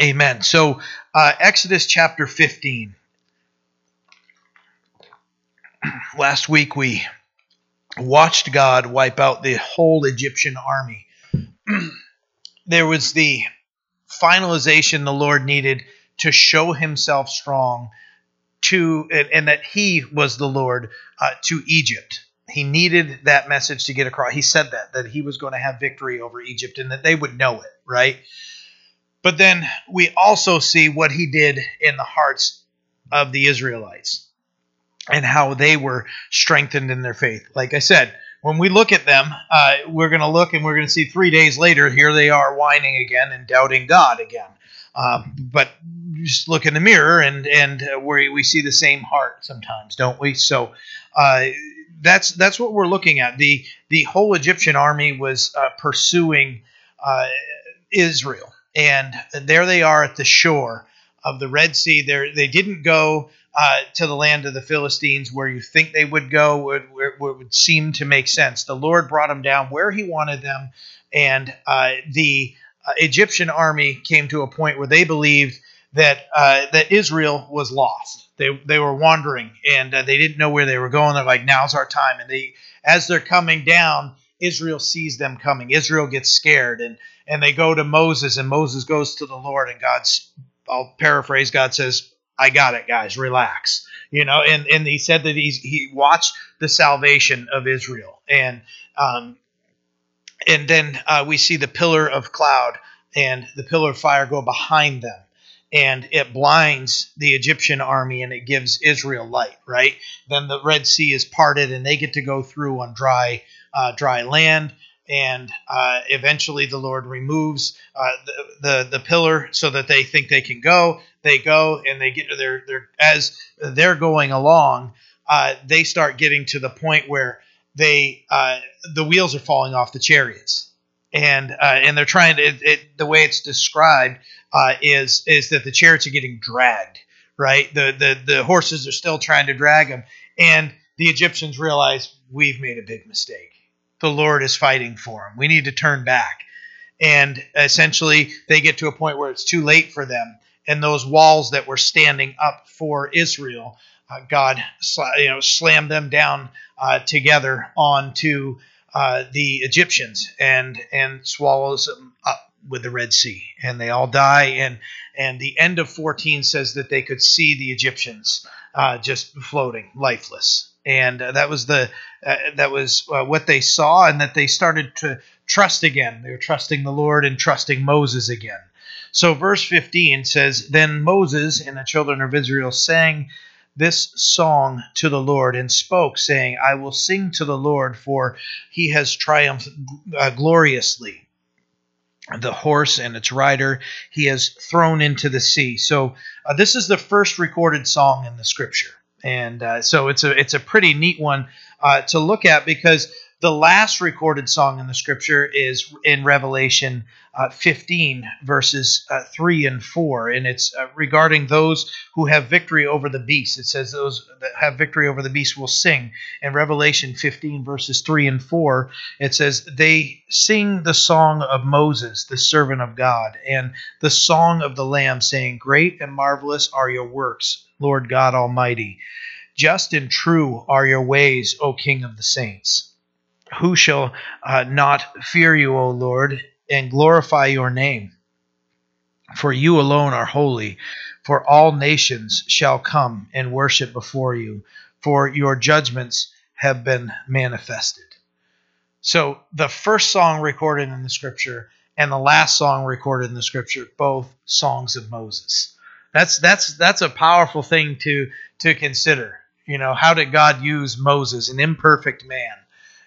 Amen. So, uh, Exodus chapter 15. Last week we watched God wipe out the whole Egyptian army. there was the finalization the Lord needed to show himself strong to and, and that he was the Lord uh, to Egypt. He needed that message to get across. He said that that he was going to have victory over Egypt and that they would know it, right? But then we also see what he did in the hearts of the Israelites and how they were strengthened in their faith. Like I said, when we look at them, uh, we're going to look and we're going to see three days later, here they are whining again and doubting God again. Um, but just look in the mirror and and uh, we, we see the same heart sometimes, don't we? So uh, that's that's what we're looking at. the The whole Egyptian army was uh, pursuing uh, Israel, and there they are at the shore of the Red Sea. There they didn't go uh, to the land of the Philistines where you think they would go, where, where would seem to make sense. The Lord brought them down where He wanted them, and uh, the uh, Egyptian army came to a point where they believed that uh, that Israel was lost. They they were wandering and uh, they didn't know where they were going. They're like, now's our time. And they, as they're coming down, Israel sees them coming. Israel gets scared and and they go to Moses and Moses goes to the Lord and God's. I'll paraphrase. God says, "I got it, guys. Relax." You know, and and he said that he's he watched the salvation of Israel and um, and then uh, we see the pillar of cloud and the pillar of fire go behind them and it blinds the Egyptian army and it gives Israel light, right? Then the Red Sea is parted and they get to go through on dry, uh, dry land. And uh, eventually, the Lord removes uh, the, the the pillar so that they think they can go. They go and they get to their their as they're going along. Uh, they start getting to the point where they uh, the wheels are falling off the chariots, and uh, and they're trying to. It, it, the way it's described uh, is is that the chariots are getting dragged. Right, the the the horses are still trying to drag them, and the Egyptians realize we've made a big mistake. The Lord is fighting for them. We need to turn back, and essentially they get to a point where it's too late for them, and those walls that were standing up for Israel uh, God you know slammed them down uh, together onto uh, the Egyptians and and swallows them up with the Red Sea, and they all die. and And the end of 14 says that they could see the Egyptians uh, just floating, lifeless, and uh, that was the uh, that was what they saw, and that they started to trust again. They were trusting the Lord and trusting Moses again. So verse 15 says, Then Moses and the children of Israel sang this song to the Lord and spoke, saying, I will sing to the Lord, for he has triumphed uh, gloriously. The horse and its rider he has thrown into the sea. So, uh, this is the first recorded song in the scripture. And uh, so it's a it's a pretty neat one uh, to look at because the last recorded song in the scripture is in Revelation uh, 15, verses uh, 3 and 4, and it's uh, regarding those who have victory over the beast. It says those that have victory over the beast will sing. In Revelation 15, verses 3 and 4, it says, They sing the song of Moses, the servant of God, and the song of the Lamb, saying, Great and marvelous are your works, Lord God Almighty. Just and true are your ways, O King of the saints. Who shall uh, not fear you, O Lord, and glorify your name. For you alone are holy, for all nations shall come and worship before you, for your judgments have been manifested. So, the first song recorded in the scripture and the last song recorded in the scripture, both songs of Moses. That's that's that's a powerful thing to to consider. You know, how did God use Moses, an imperfect man,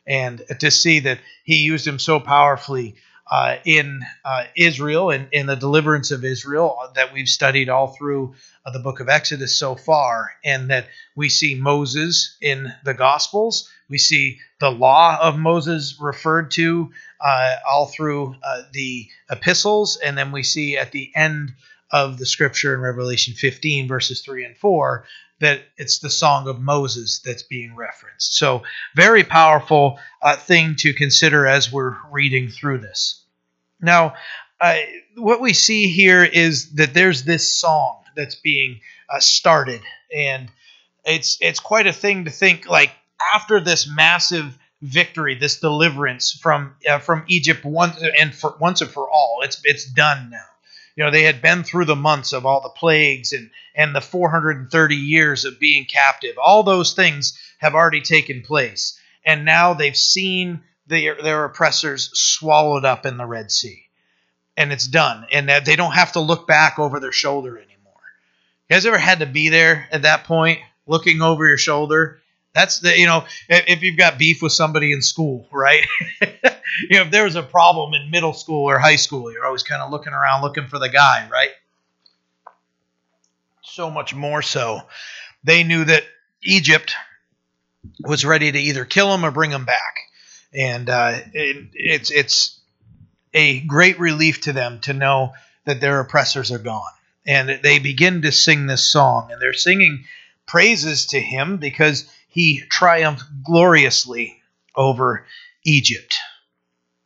and to see that he used him so powerfully uh, in uh, Israel and in the deliverance of Israel that we've studied all through uh, the book of Exodus so far, and that we see Moses in the Gospels. We see the law of Moses referred to uh, all through uh, the epistles, and then we see at the end of the scripture in Revelation 15, verses 3 and 4, that it's the song of Moses that's being referenced. So, very powerful uh, thing to consider as we're reading through this. Now, uh, what we see here is that there's this song that's being uh, started, and it's it's quite a thing to think like after this massive victory, this deliverance from uh, from Egypt once and for once and for all, it's it's done now. You know, they had been through the months of all the plagues and and the 430 years of being captive. All those things have already taken place, and now they've seen their their oppressors swallowed up in the Red Sea, and it's done. And they don't have to look back over their shoulder anymore. You guys ever had to be there at that point, looking over your shoulder? That's the you know if you've got beef with somebody in school, right? you know if there was a problem in middle school or high school, you're always kind of looking around looking for the guy, right? So much more so, they knew that Egypt was ready to either kill him or bring him back, and uh, it, it's it's a great relief to them to know that their oppressors are gone, and they begin to sing this song, and they're singing praises to him because he triumphed gloriously over Egypt.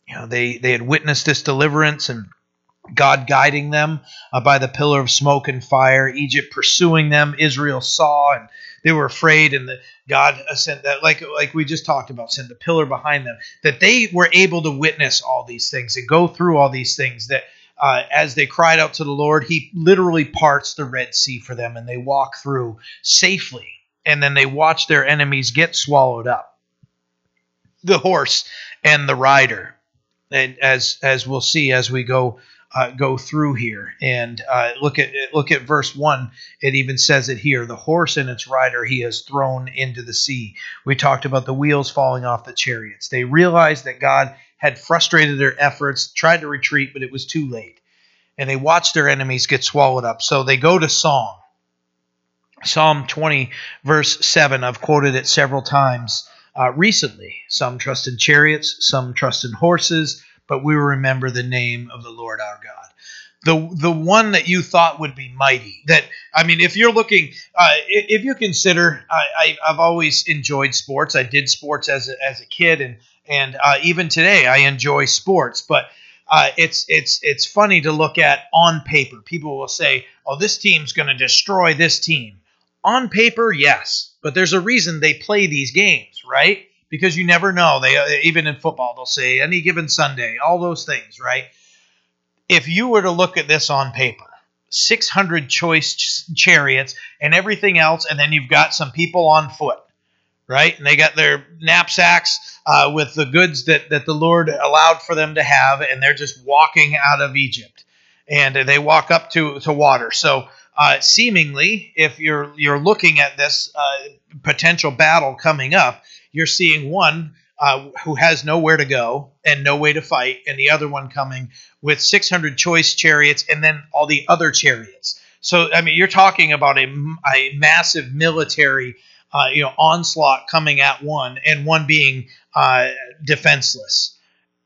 You know, they, they had witnessed this deliverance and God guiding them uh, by the pillar of smoke and fire, Egypt pursuing them, Israel saw and they were afraid, and the, God sent that, like like we just talked about, sent the pillar behind them, that they were able to witness all these things and go through all these things. That uh, as they cried out to the Lord, He literally parts the Red Sea for them, and they walk through safely and then they watch their enemies get swallowed up. The horse and the rider, and as as we'll see as we go uh, go through here and uh, look at look at verse one. It even says it here: the horse and its rider he has thrown into the sea. We talked about the wheels falling off the chariots. They realized that God had frustrated their efforts, tried to retreat, but it was too late, and they watched their enemies get swallowed up. So they go to song Psalm 20, verse 7, I've quoted it several times uh, recently. Some trust in chariots, some trust in horses, but we will remember the name of the Lord our God. The, the one that you thought would be mighty. That I mean, if you're looking, uh, if you consider, I, I, have always enjoyed sports. I did sports as a, as a kid, and and uh, even today I enjoy sports. But uh, it's it's it's funny to look at on paper. People will say, "Oh, this team's going to destroy this team." On paper, yes, but there's a reason they play these games, right? Because you never know. They uh, even in football they'll say any given Sunday, all those things, right? If you were to look at this on paper, 600 choice ch- chariots and everything else, and then you've got some people on foot, right? And they got their knapsacks uh, with the goods that, that the Lord allowed for them to have, and they're just walking out of Egypt. And they walk up to, to water. So uh, seemingly, if you're you're looking at this uh, potential battle coming up, you're seeing one uh, who has nowhere to go and no way to fight, and the other one coming with 600 choice chariots and then all the other chariots. So, I mean, you're talking about a, a massive military, uh, you know, onslaught coming at one, and one being uh, defenseless.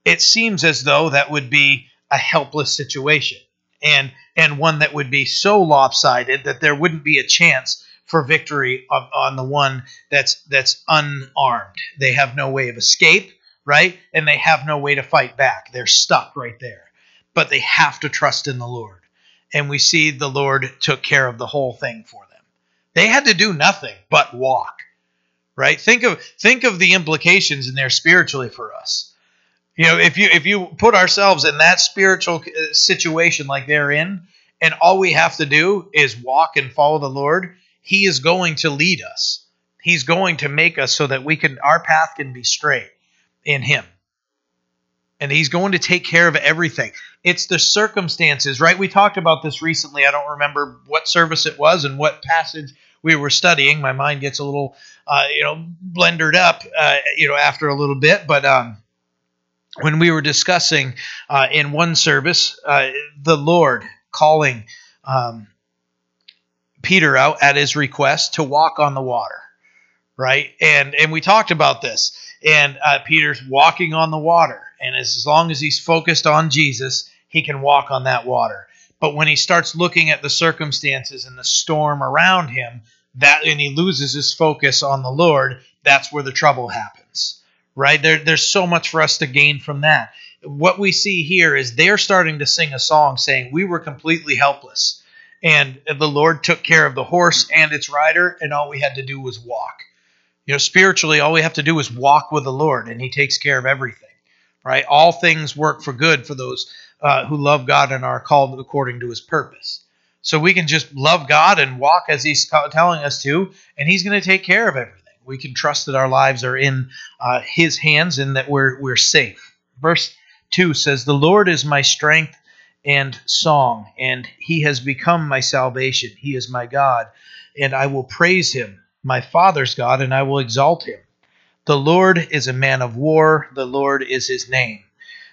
It seems as though that would be a helpless situation and and one that would be so lopsided that there wouldn't be a chance for victory of, on the one that's that's unarmed. They have no way of escape, right? And they have no way to fight back. They're stuck right there. But they have to trust in the Lord. And we see the Lord took care of the whole thing for them. They had to do nothing but walk. Right? Think of think of the implications in there spiritually for us you know, if you if you put ourselves in that spiritual uh, situation like they're in, and all we have to do is walk and follow the Lord, He is going to lead us. He's going to make us so that we can our path can be straight in Him. And He's going to take care of everything. It's the circumstances, right? We talked about this recently. I don't remember what service it was and what passage we were studying. My mind gets a little, uh, you know, blendered up, uh, you know, after a little bit. But um, when we were discussing uh, in one service uh, the Lord calling um, Peter out at his request to walk on the water, right? And and we talked about this, and uh, Peter's walking on the water, and as, as long as he's focused on Jesus, he can walk on that water. But when he starts looking at the circumstances and the storm around him, that and he loses his focus on the Lord, that's where the trouble happens right? There, there's so much for us to gain from that. what we see here is they're starting to sing a song saying, We were completely helpless. And the Lord took care of the horse and its rider, and all we had to do was walk. You know, spiritually, all we have to do is walk with the Lord, and He takes care of everything, right? All things work for good for those uh, who love God and are called according to His purpose. So we can just love God and walk as He's telling us to, and He's going to take care of everything. We can trust that our lives are in uh, His hands and that we're we're safe. Verse two says, "The Lord is my strength and song, and He has become my salvation. He is my God, and I will praise Him, my Father's God, and I will exalt Him. The Lord is a man of war. The Lord is His name."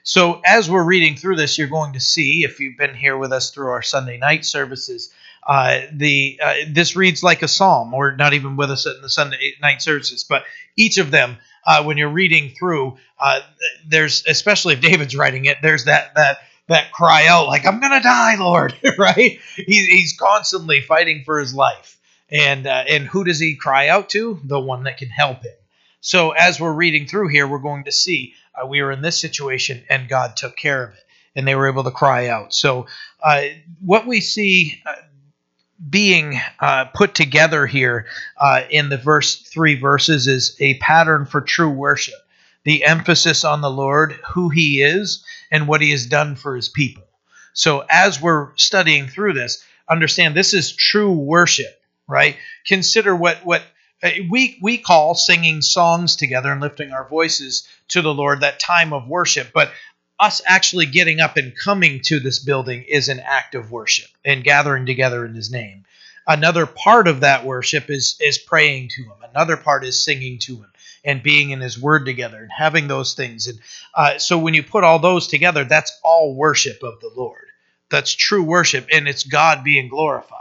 So, as we're reading through this, you're going to see, if you've been here with us through our Sunday night services, uh, the uh, this reads like a psalm, or not even with us in the Sunday night services, but each of them, uh, when you're reading through, uh, there's especially if David's writing it, there's that that that cry out like I'm gonna die, Lord, right? He, he's constantly fighting for his life, and uh, and who does he cry out to? The one that can help him. So as we're reading through here, we're going to see uh, we were in this situation and God took care of it, and they were able to cry out. So uh, what we see uh, being uh, put together here uh, in the verse three verses is a pattern for true worship. The emphasis on the Lord, who He is, and what He has done for His people. So as we're studying through this, understand this is true worship, right? Consider what what uh, we we call singing songs together and lifting our voices to the Lord that time of worship, but us actually getting up and coming to this building is an act of worship and gathering together in his name. Another part of that worship is is praying to him. Another part is singing to him and being in his word together and having those things. And uh, so when you put all those together, that's all worship of the Lord. That's true worship, and it's God being glorified.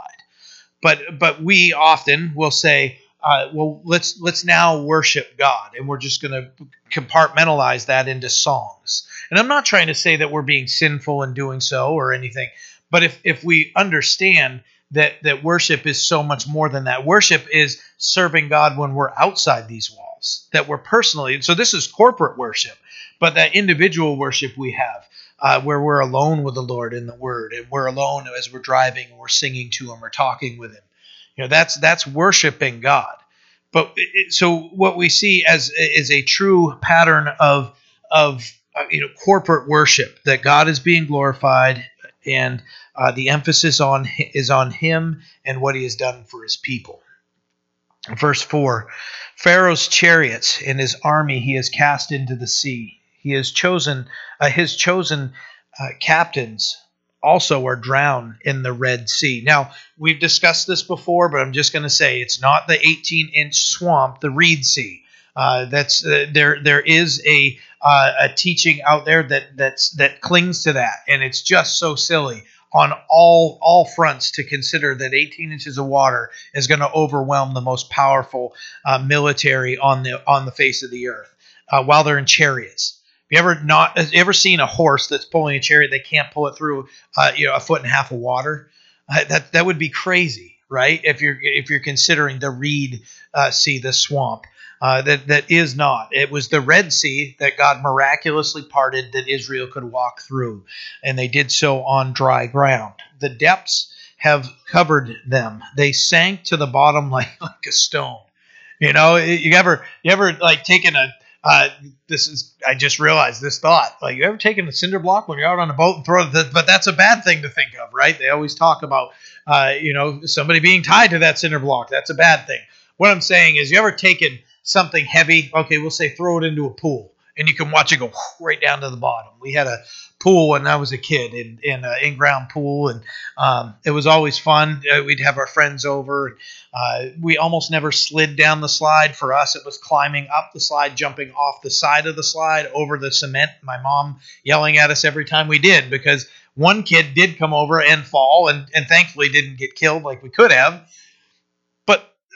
But but we often will say, uh, well, let's let's now worship God, and we're just going to compartmentalize that into songs. And I'm not trying to say that we're being sinful in doing so or anything, but if if we understand that that worship is so much more than that, worship is serving God when we're outside these walls, that we're personally. So this is corporate worship, but that individual worship we have. Uh, where we're alone with the Lord in the Word, and we're alone as we're driving, we're singing to Him, or talking with Him, you know, that's that's worshiping God. But it, so what we see as is a true pattern of of you know corporate worship that God is being glorified and uh, the emphasis on is on Him and what He has done for His people. Verse four: Pharaoh's chariots and his army He has cast into the sea. He has chosen uh, His chosen uh, captains also are drowned in the Red Sea. Now, we've discussed this before, but I'm just going to say it's not the 18 inch swamp, the Reed Sea. Uh, that's uh, there. There is a uh, a teaching out there that that's that clings to that, and it's just so silly on all all fronts to consider that 18 inches of water is going to overwhelm the most powerful uh, military on the on the face of the earth uh, while they're in chariots you ever not have you ever seen a horse that's pulling a chariot they can't pull it through uh, you know a foot and a half of water? Uh, that that would be crazy, right? If you're if you're considering the Reed uh, Sea, the swamp. Uh, that that is not. It was the Red Sea that God miraculously parted that Israel could walk through, and they did so on dry ground. The depths have covered them; they sank to the bottom like like a stone. You know, you ever you ever like taken a uh, this is I just realized this thought. Like you ever taken a cinder block when you're out on a boat and throw it? But that's a bad thing to think of, right? They always talk about uh, you know somebody being tied to that cinder block. That's a bad thing. What I'm saying is, you ever taken something heavy? Okay, we'll say throw it into a pool, and you can watch it go right down to the bottom. We had a pool when I was a kid in in an in-ground pool, and um, it was always fun. Uh, we'd have our friends over. Uh, we almost never slid down the slide. For us, it was climbing up the slide, jumping off the side of the slide over the cement. My mom yelling at us every time we did because one kid did come over and fall, and and thankfully didn't get killed like we could have.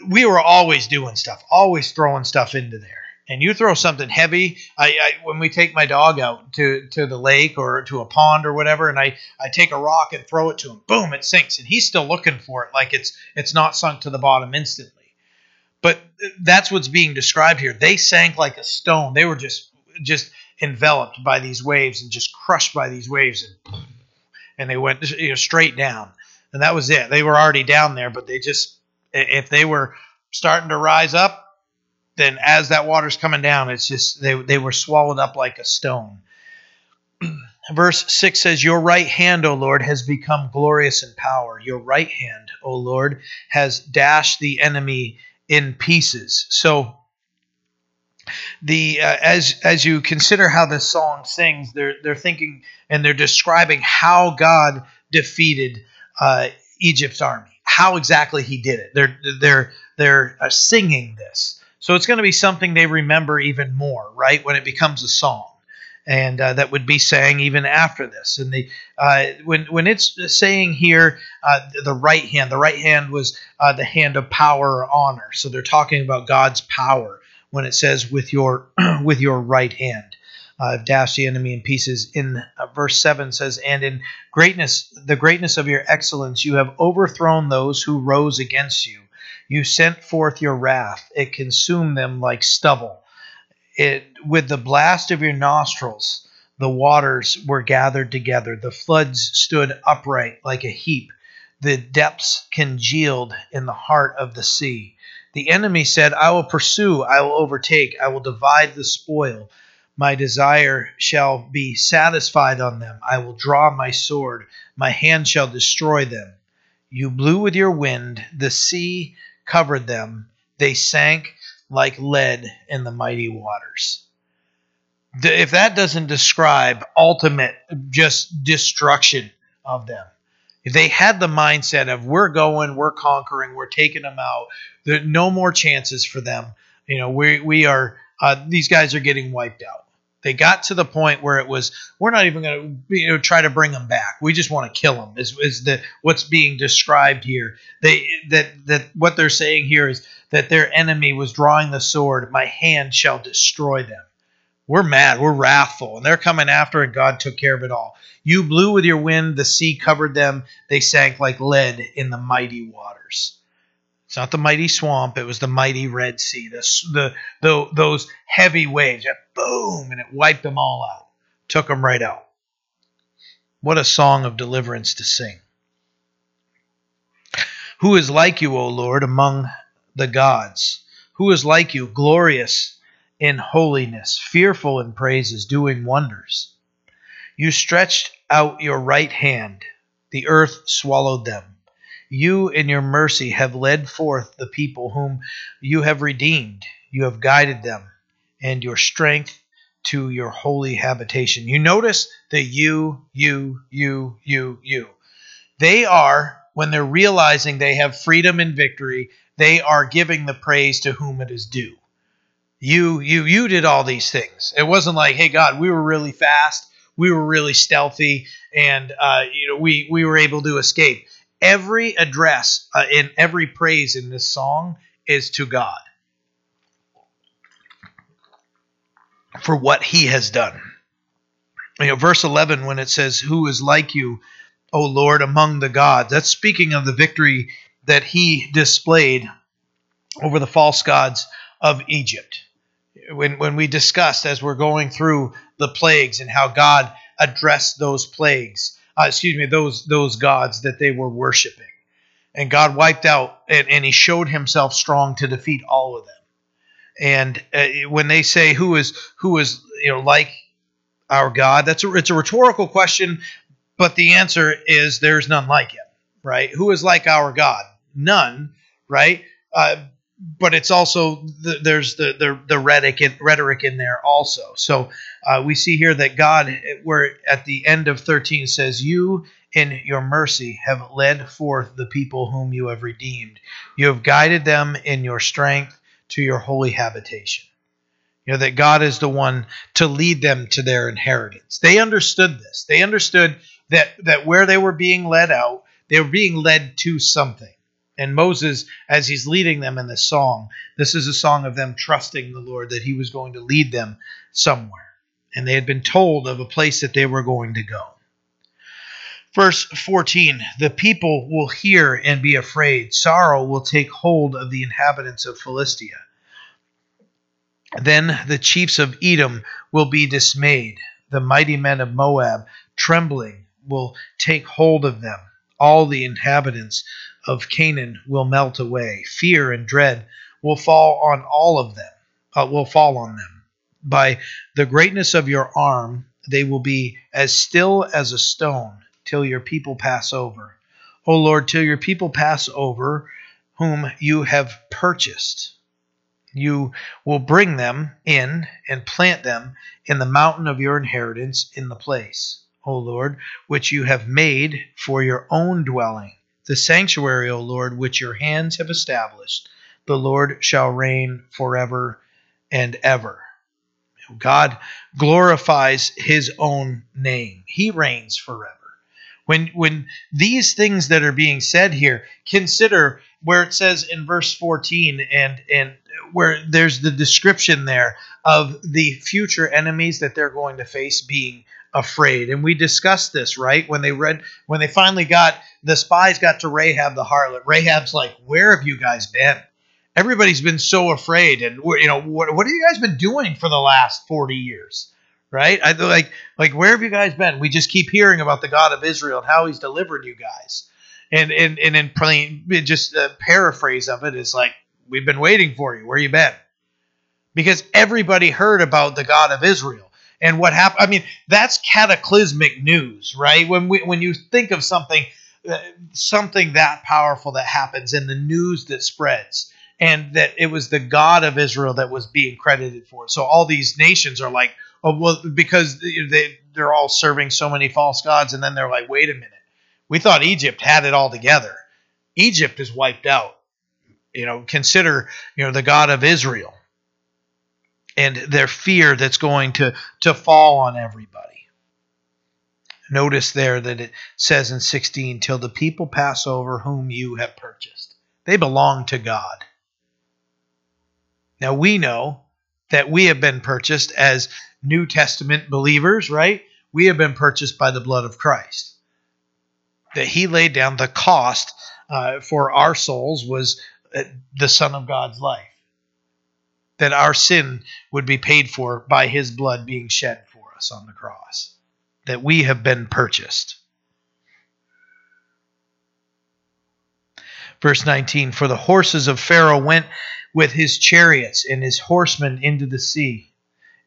We were always doing stuff, always throwing stuff into there. And you throw something heavy. I, I, when we take my dog out to, to the lake or to a pond or whatever and I, I take a rock and throw it to him boom it sinks. And he's still looking for it like it's it's not sunk to the bottom instantly. But that's what's being described here. They sank like a stone. They were just just enveloped by these waves and just crushed by these waves, and and they went you know, straight down, and that was it. They were already down there, but they just if they were starting to rise up, then as that water's coming down, it's just they they were swallowed up like a stone. Verse 6 says, Your right hand, O Lord, has become glorious in power. Your right hand, O Lord, has dashed the enemy in pieces. So, the uh, as as you consider how this song sings, they're they're thinking and they're describing how God defeated uh, Egypt's army, how exactly He did it. They're they're they're uh, singing this, so it's going to be something they remember even more, right? When it becomes a song and uh, that would be saying even after this. And the uh, when when it's saying here uh, the right hand, the right hand was uh, the hand of power or honor. So they're talking about God's power when it says with your with your right hand. Uh, dashed the enemy in pieces. In uh, verse seven says, "And in greatness, the greatness of your excellence, you have overthrown those who rose against you. You sent forth your wrath; it consumed them like stubble." it with the blast of your nostrils the waters were gathered together. The floods stood upright like a heap. The depths congealed in the heart of the sea. The enemy said i will pursue. I will overtake. I will divide the spoil my desire shall be satisfied on them i will draw my sword my hand shall destroy them you blew with your wind the sea covered them they sank like lead in the mighty waters. If that doesn't describe ultimate just destruction of them, if they had the mindset of we're going, we're conquering, we're taking them out, there no more chances for them. You know, we we are uh, these guys are getting wiped out. They got to the point where it was we're not even going to you know try to bring them back. We just want to kill them. Is is the what's being described here? They that that what they're saying here is that their enemy was drawing the sword. My hand shall destroy them. We're mad. We're wrathful, and they're coming after, and God took care of it all. You blew with your wind. The sea covered them. They sank like lead in the mighty waters. It's not the mighty swamp. It was the mighty Red Sea. The, the, the those heavy waves. Boom, and it wiped them all out. Took them right out. What a song of deliverance to sing. Who is like you, O Lord, among the gods? Who is like you, glorious in holiness, fearful in praises, doing wonders? You stretched out your right hand, the earth swallowed them. You, in your mercy, have led forth the people whom you have redeemed. You have guided them, and your strength to your holy habitation. You notice the you, you, you, you, you. They are, when they're realizing they have freedom and victory, they are giving the praise to whom it is due. You, you, you did all these things. It wasn't like, hey, God, we were really fast, we were really stealthy, and uh, you know we we were able to escape every address uh, in every praise in this song is to God for what he has done. You know, verse 11, when it says, Who is like you, O Lord, among the gods? That's speaking of the victory that he displayed over the false gods of Egypt. When, when we discussed as we're going through the plagues and how God addressed those plagues, uh, excuse me, those those gods that they were worshiping. And God wiped out, and, and He showed Himself strong to defeat all of them. And uh, when they say who is who is you know like our God, that's a, it's a rhetorical question, but the answer is there's none like Him, right? Who is like our God? None, right? Uh, but it's also the, there's the, the the rhetoric rhetoric in there also. So uh, we see here that God, where at the end of 13 says, "You in your mercy have led forth the people whom you have redeemed. You have guided them in your strength to your holy habitation." You know that God is the one to lead them to their inheritance. They understood this. They understood that that where they were being led out, they were being led to something and Moses, as he's leading them in this song, this is a song of them trusting the Lord that he was going to lead them somewhere. And they had been told of a place that they were going to go. Verse 14 The people will hear and be afraid. Sorrow will take hold of the inhabitants of Philistia. Then the chiefs of Edom will be dismayed. The mighty men of Moab, trembling, will take hold of them. All the inhabitants of Canaan will melt away. Fear and dread will fall on all of them, uh, will fall on them. By the greatness of your arm, they will be as still as a stone till your people pass over. O Lord, till your people pass over, whom you have purchased. You will bring them in and plant them in the mountain of your inheritance in the place, O Lord, which you have made for your own dwelling, the sanctuary, O Lord, which your hands have established. The Lord shall reign forever and ever. God glorifies his own name. He reigns forever. When when these things that are being said here, consider where it says in verse 14 and and where there's the description there of the future enemies that they're going to face being afraid. And we discussed this, right? When they read when they finally got the spies got to Rahab the harlot. Rahab's like, "Where have you guys been?" Everybody's been so afraid and you know, what what have you guys been doing for the last 40 years? Right? I like like where have you guys been? We just keep hearing about the God of Israel and how he's delivered you guys. And and and in plain just a paraphrase of it is like We've been waiting for you. Where you been? Because everybody heard about the God of Israel and what happened. I mean, that's cataclysmic news, right? When we when you think of something uh, something that powerful that happens and the news that spreads and that it was the God of Israel that was being credited for. it. So all these nations are like, oh well, because they they're all serving so many false gods, and then they're like, wait a minute, we thought Egypt had it all together. Egypt is wiped out you know, consider, you know, the God of Israel and their fear that's going to, to fall on everybody. Notice there that it says in 16, till the people pass over whom you have purchased. They belong to God. Now we know that we have been purchased as New Testament believers, right? We have been purchased by the blood of Christ. That he laid down the cost uh, for our souls was the Son of God's life. That our sin would be paid for by his blood being shed for us on the cross. That we have been purchased. Verse 19 For the horses of Pharaoh went with his chariots and his horsemen into the sea,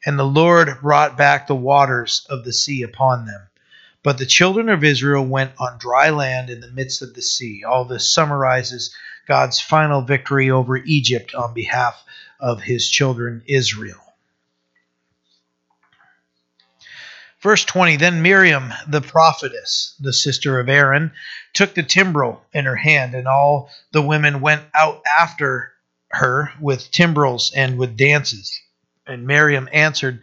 and the Lord brought back the waters of the sea upon them. But the children of Israel went on dry land in the midst of the sea. All this summarizes God's final victory over Egypt on behalf of his children Israel. Verse 20 Then Miriam, the prophetess, the sister of Aaron, took the timbrel in her hand, and all the women went out after her with timbrels and with dances. And Miriam answered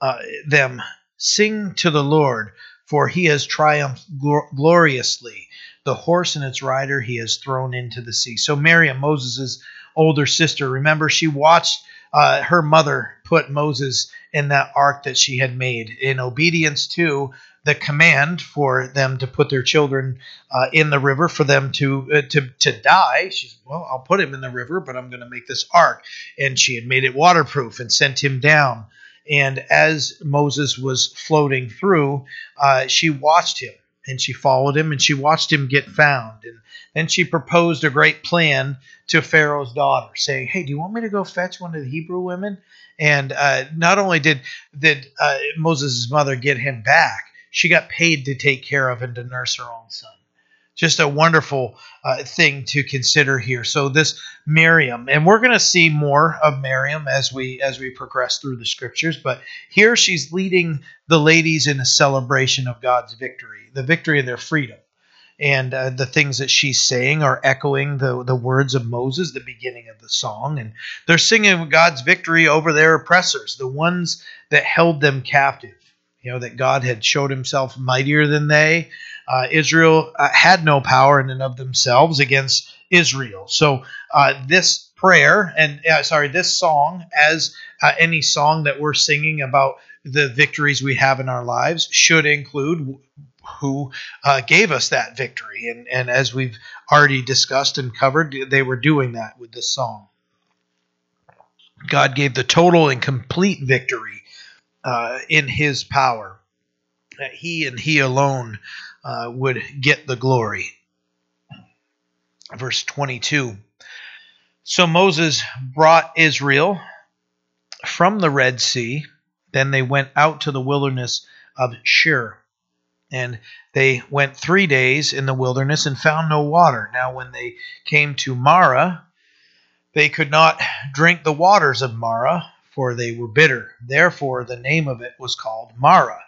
uh, them, Sing to the Lord, for he has triumphed gloriously the horse and its rider he has thrown into the sea. So Miriam, Moses' older sister, remember she watched uh, her mother put Moses in that ark that she had made in obedience to the command for them to put their children uh, in the river for them to uh, to to die. She's well, I'll put him in the river, but I'm going to make this ark, and she had made it waterproof and sent him down. And as Moses was floating through, uh, she watched him and she followed him and she watched him get found. And then she proposed a great plan to Pharaoh's daughter, saying, Hey, do you want me to go fetch one of the Hebrew women? And uh, not only did, did uh, Moses' mother get him back, she got paid to take care of and to nurse her own son just a wonderful uh, thing to consider here. So this Miriam, and we're going to see more of Miriam as we as we progress through the scriptures. But here she's leading the ladies in a celebration of God's victory, the victory of their freedom. And uh, the things that she's saying are echoing the, the words of Moses, the beginning of the song. And they're singing God's victory over their oppressors, the ones that held them captive. You know, that God had showed himself mightier than they, uh, Israel uh, had no power in and of themselves against Israel. So uh, this prayer and uh, sorry, this song, as uh, any song that we're singing about the victories we have in our lives, should include who uh, gave us that victory. And, and as we've already discussed and covered, they were doing that with this song. God gave the total and complete victory in His power. That He and He alone uh, would get the glory. Verse 22. So Moses brought Israel from the Red Sea. Then they went out to the wilderness of Shur. And they went three days in the wilderness and found no water. Now, when they came to Marah, they could not drink the waters of Marah, for they were bitter. Therefore, the name of it was called Marah.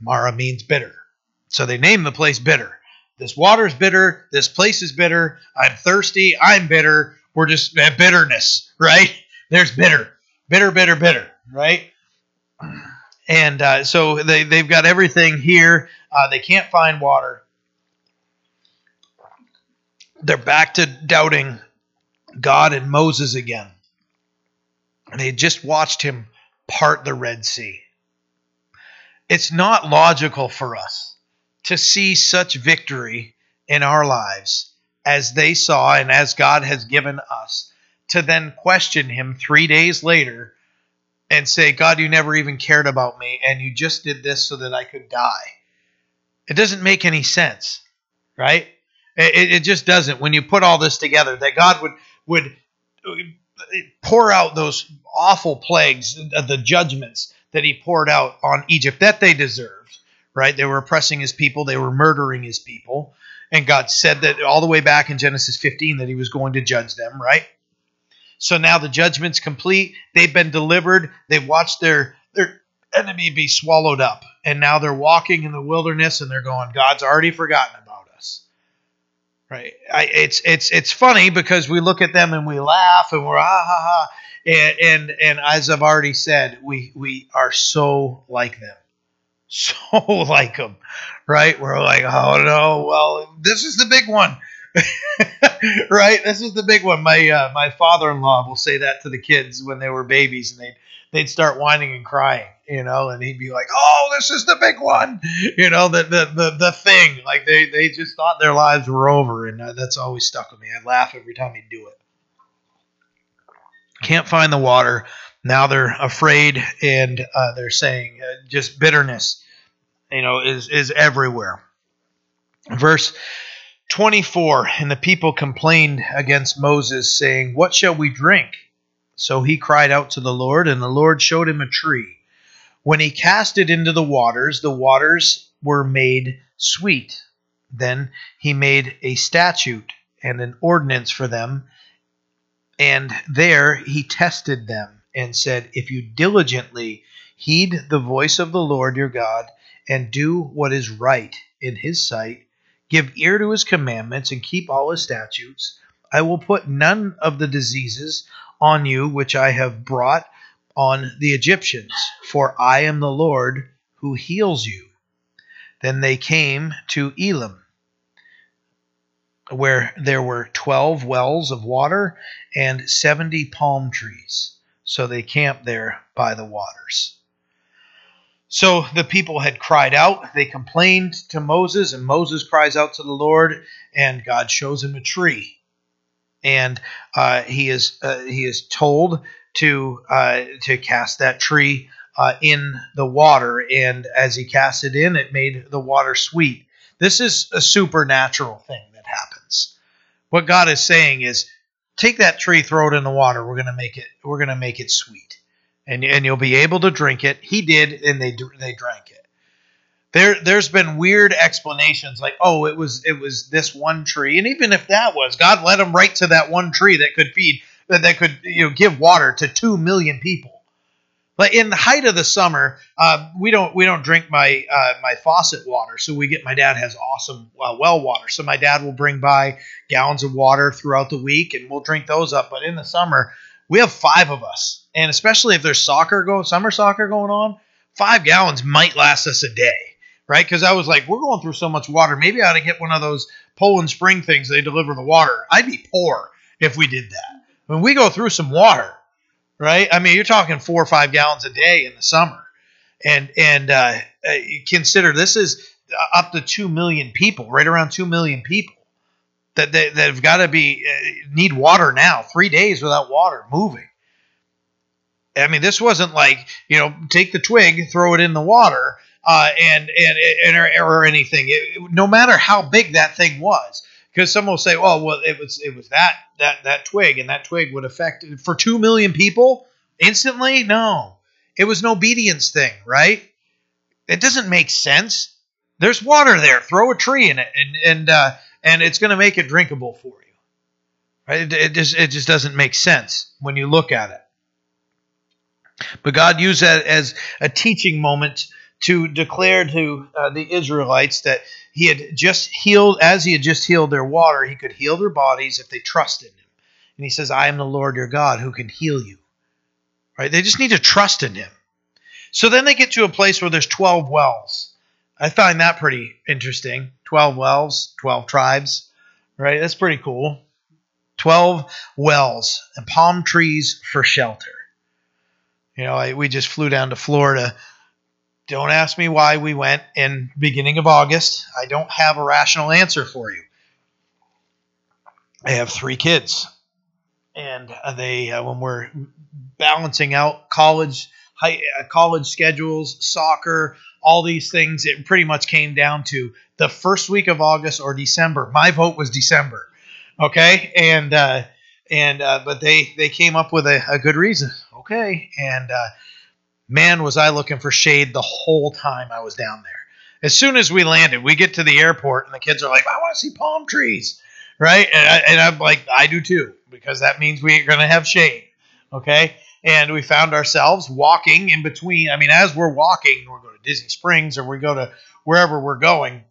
Marah means bitter. So they named the place bitter. This water's bitter. This place is bitter. I'm thirsty. I'm bitter. We're just uh, bitterness, right? There's bitter, bitter, bitter, bitter, right? And uh, so they, they've got everything here. Uh, they can't find water. They're back to doubting God and Moses again. And They just watched him part the Red Sea. It's not logical for us to see such victory in our lives as they saw and as God has given us to then question him three days later and say, God, you never even cared about me, and you just did this so that I could die. It doesn't make any sense, right? It, it just doesn't. When you put all this together, that God would would uh, pour out those awful plagues, the judgments that He poured out on Egypt that they deserved, right? They were oppressing His people, they were murdering His people, and God said that all the way back in Genesis 15 that He was going to judge them, right? So now the judgment's complete. They've been delivered. They've watched their their enemy be swallowed up, and now they're walking in the wilderness, and they're going, God's already forgotten about us. Right? I, it's it's it's funny because we look at them and we laugh and we're ah ha ha, and and, and as I've already said, we we are so like them, so like them, right? We're like, oh no, well this is the big one. right? This is the big one. My uh, my father in law will say that to the kids when they were babies, and they'd they'd start whining and crying, you know, and he'd be like, "Oh, this is the big one," you know, the the the, the thing. Like they they just thought their lives were over, and uh, that's always stuck with me. I laugh every time he'd do it. Can't find the water. Now they're afraid, and uh, they're saying uh, just bitterness, you know, is is everywhere. Verse 24 And the people complained against Moses, saying, What shall we drink? So he cried out to the Lord, and the Lord showed him a tree. When he cast it into the waters, the waters were made sweet. Then he made a statute and an ordinance for them, and there he tested them and said, If you diligently heed the voice of the Lord your God, and do what is right in his sight, Give ear to his commandments and keep all his statutes. I will put none of the diseases on you which I have brought on the Egyptians, for I am the Lord who heals you. Then they came to Elim, where there were twelve wells of water and seventy palm trees. So they camped there by the waters. So the people had cried out. They complained to Moses, and Moses cries out to the Lord, and God shows him a tree. And uh, he is uh, he is told to uh, to cast that tree uh, in the water, and as he cast it in, it made the water sweet. This is a supernatural thing that happens. What God is saying is, take that tree, throw it in the water. We're gonna make it. We're gonna make it sweet and and you'll be able to drink it. He did, and they they drank it. There there's been weird explanations like, oh, it was it was this one tree, and even if that was, God led them right to that one tree that could feed that that could you know give water to two million people. But in the height of the summer, uh, we don't we don't drink my uh, my faucet water, so we get my dad has awesome uh, well water, so my dad will bring by gallons of water throughout the week, and we'll drink those up. But in the summer, we have five of us, and especially if there's soccer going, summer soccer going on, five gallons might last us a day, right? Because I was like, we're going through so much water. Maybe I ought to get one of those Poland Spring things. They deliver the water. I'd be poor if we did that. When we go through some water, right? I mean, you're talking four or five gallons a day in the summer, and and uh, uh consider this is up to two million people, right around two million people that that, have got to be uh, need water now. Three days without water, moving. I mean, this wasn't like you know, take the twig, throw it in the water, uh, and, and and or, or anything. It, no matter how big that thing was, because some will say, "Oh, well, it was it was that that that twig, and that twig would affect for two million people instantly." No, it was an obedience thing, right? It doesn't make sense. There's water there. Throw a tree in it, and and uh, and it's going to make it drinkable for you. Right? It, it just it just doesn't make sense when you look at it. But God used that as a teaching moment to declare to uh, the Israelites that He had just healed, as He had just healed their water, He could heal their bodies if they trusted Him. And He says, I am the Lord your God who can heal you. Right? They just need to trust in Him. So then they get to a place where there's 12 wells. I find that pretty interesting. 12 wells, 12 tribes, right? That's pretty cool. 12 wells and palm trees for shelter. You know, I, we just flew down to Florida. Don't ask me why we went in beginning of August. I don't have a rational answer for you. I have three kids, and they uh, when we're balancing out college high, uh, college schedules, soccer, all these things, it pretty much came down to the first week of August or December. My vote was December. Okay, and uh, and uh, but they they came up with a, a good reason okay. And uh, man, was I looking for shade the whole time I was down there. As soon as we landed, we get to the airport, and the kids are like, I want to see palm trees, right? And, I, and I'm like, I do too, because that means we're going to have shade, okay? And we found ourselves walking in between. I mean, as we're walking, we're going to Disney Springs or we go to wherever we're going.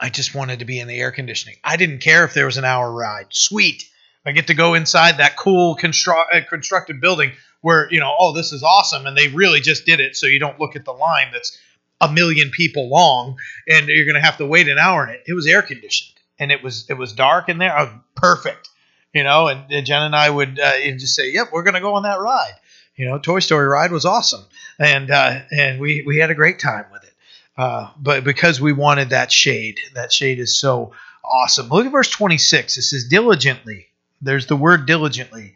I just wanted to be in the air conditioning. I didn't care if there was an hour ride. Sweet. I get to go inside that cool constru- uh, constructed building where you know, oh, this is awesome, and they really just did it, so you don't look at the line that's a million people long, and you're going to have to wait an hour in it. It was air conditioned, and it was it was dark in there. Oh, perfect, you know. And, and Jen and I would uh, just say, "Yep, we're going to go on that ride." You know, Toy Story ride was awesome, and uh, and we we had a great time with it. Uh, but because we wanted that shade, that shade is so awesome. Look at verse 26. It says, diligently there's the word diligently.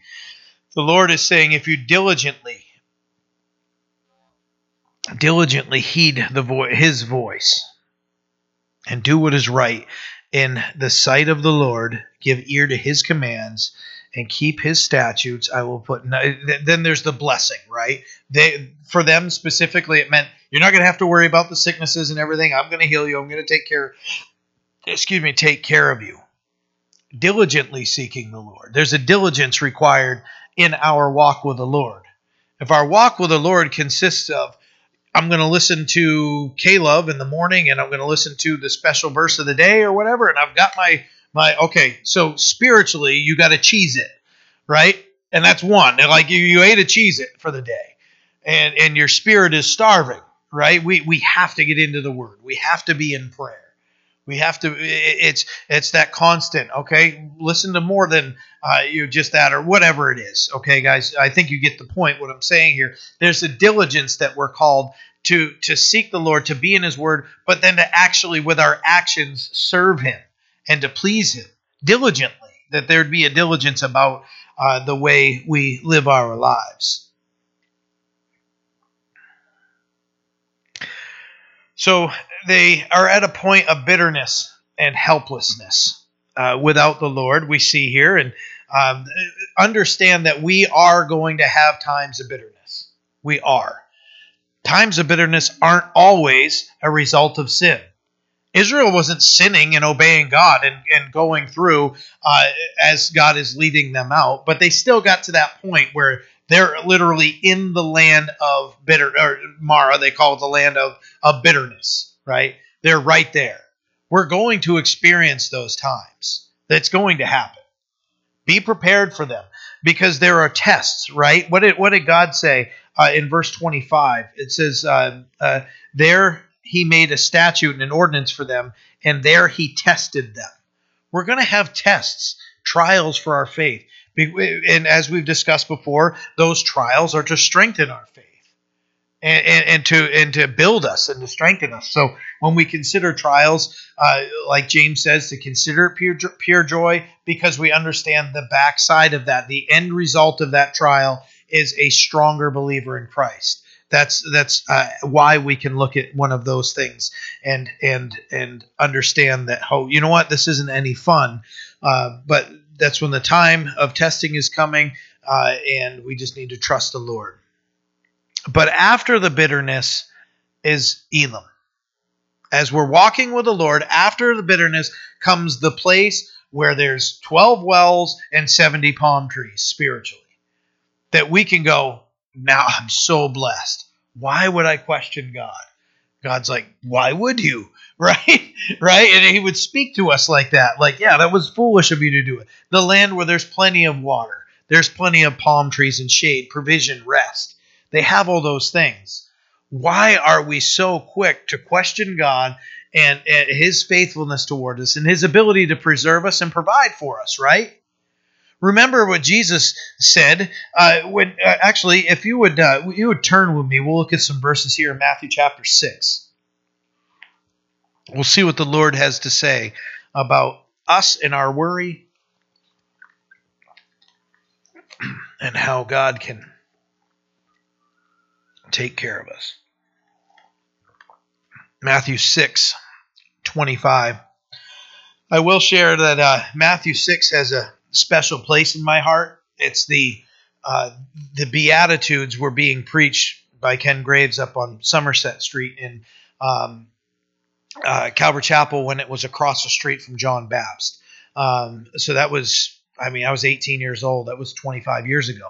The Lord is saying, if you diligently, diligently heed the vo- His voice and do what is right in the sight of the Lord, give ear to His commands, and keep His statutes, I will put. Then there's the blessing, right? They for them specifically, it meant you're not going to have to worry about the sicknesses and everything. I'm going to heal you. I'm going to take care. Excuse me, take care of you diligently seeking the Lord. There's a diligence required in our walk with the Lord. If our walk with the Lord consists of, I'm going to listen to K-LOVE in the morning and I'm going to listen to the special verse of the day or whatever, and I've got my, my okay, so spiritually, you got to Cheez-It, right? And that's one. Like you, you ate a Cheez-It for the day, and, and your spirit is starving, right? We, we have to get into the Word, we have to be in prayer. We have to. It's it's that constant. Okay, listen to more than uh, you just that or whatever it is. Okay, guys, I think you get the point. What I'm saying here, there's a diligence that we're called to to seek the Lord, to be in His Word, but then to actually, with our actions, serve Him and to please Him diligently. That there'd be a diligence about uh, the way we live our lives. So they are at a point of bitterness and helplessness uh, without the Lord, we see here, and um, understand that we are going to have times of bitterness. We are. Times of bitterness aren't always a result of sin. Israel wasn't sinning and obeying God and, and going through uh, as God is leading them out, but they still got to that point where they're literally in the land of bitter or Marah. They call it the land of, of bitterness, right? They're right there. We're going to experience those times. That's going to happen. Be prepared for them because there are tests, right? What did what did God say uh, in verse twenty five? It says, uh, uh, "There He made a statute and an ordinance for them, and there He tested them." We're going to have tests, trials for our faith. And as we've discussed before, those trials are to strengthen our faith and, and, and, to and to build us and to strengthen us. So when we consider trials, uh, like James says, to consider it pure, pure joy because we understand the backside of that, the end result of that trial is a stronger believer in Christ. That's that's uh, why we can look at one of those things and and and understand that oh you know what this isn't any fun, uh, but that's when the time of testing is coming, uh, and we just need to trust the Lord. But after the bitterness is Elim. As we're walking with the Lord, after the bitterness comes the place where there's 12 wells and 70 palm trees spiritually. That we can go, now I'm so blessed. Why would I question God? God's like, why would you? Right? right? And he would speak to us like that. Like, yeah, that was foolish of you to do it. The land where there's plenty of water, there's plenty of palm trees and shade, provision, rest. They have all those things. Why are we so quick to question God and, and his faithfulness toward us and his ability to preserve us and provide for us, right? Remember what Jesus said. Uh, when uh, actually, if you would uh, you would turn with me, we'll look at some verses here in Matthew chapter six. We'll see what the Lord has to say about us and our worry, and how God can take care of us. Matthew 6, 25. I will share that uh, Matthew 6 has a special place in my heart. It's the uh, the Beatitudes were being preached by Ken Graves up on Somerset Street in um, uh, Calvary Chapel when it was across the street from John Bapst. Um, so that was, I mean, I was 18 years old. That was 25 years ago.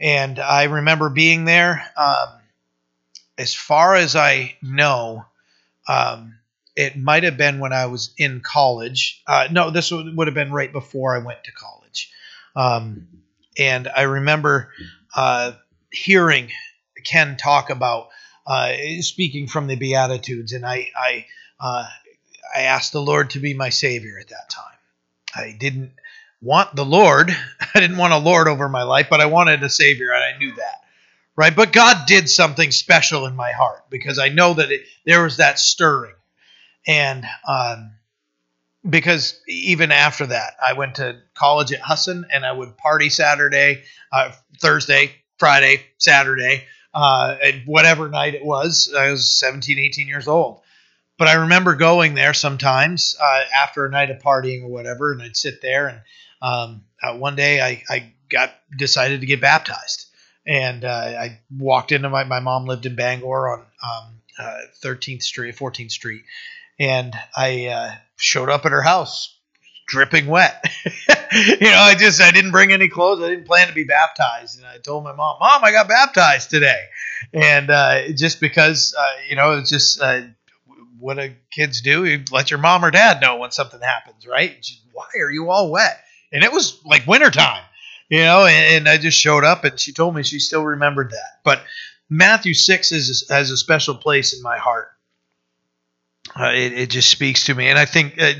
And I remember being there. Um, as far as I know, um, it might have been when I was in college. Uh, no, this would, would have been right before I went to college. Um, and I remember uh, hearing Ken talk about uh, speaking from the Beatitudes, and I I, uh, I asked the Lord to be my Savior at that time. I didn't want the Lord. I didn't want a Lord over my life, but I wanted a Savior, and I knew that right? But God did something special in my heart because I know that it, there was that stirring. And um, because even after that, I went to college at Husson and I would party Saturday, uh, Thursday, Friday, Saturday, uh, whatever night it was. I was 17, 18 years old. But I remember going there sometimes uh, after a night of partying or whatever, and I'd sit there. And um, uh, one day I, I got decided to get baptized and uh, I walked into my my mom lived in Bangor on um, uh, 13th Street, 14th Street, and I uh, showed up at her house dripping wet. you know, I just I didn't bring any clothes. I didn't plan to be baptized, and I told my mom, "Mom, I got baptized today," and uh, just because uh, you know it's just uh, what do kids do? You let your mom or dad know when something happens, right? Why are you all wet? And it was like wintertime you know, and, and, I just showed up and she told me she still remembered that. But Matthew 6 is, has a special place in my heart. Uh, it, it, just speaks to me. And I think, uh,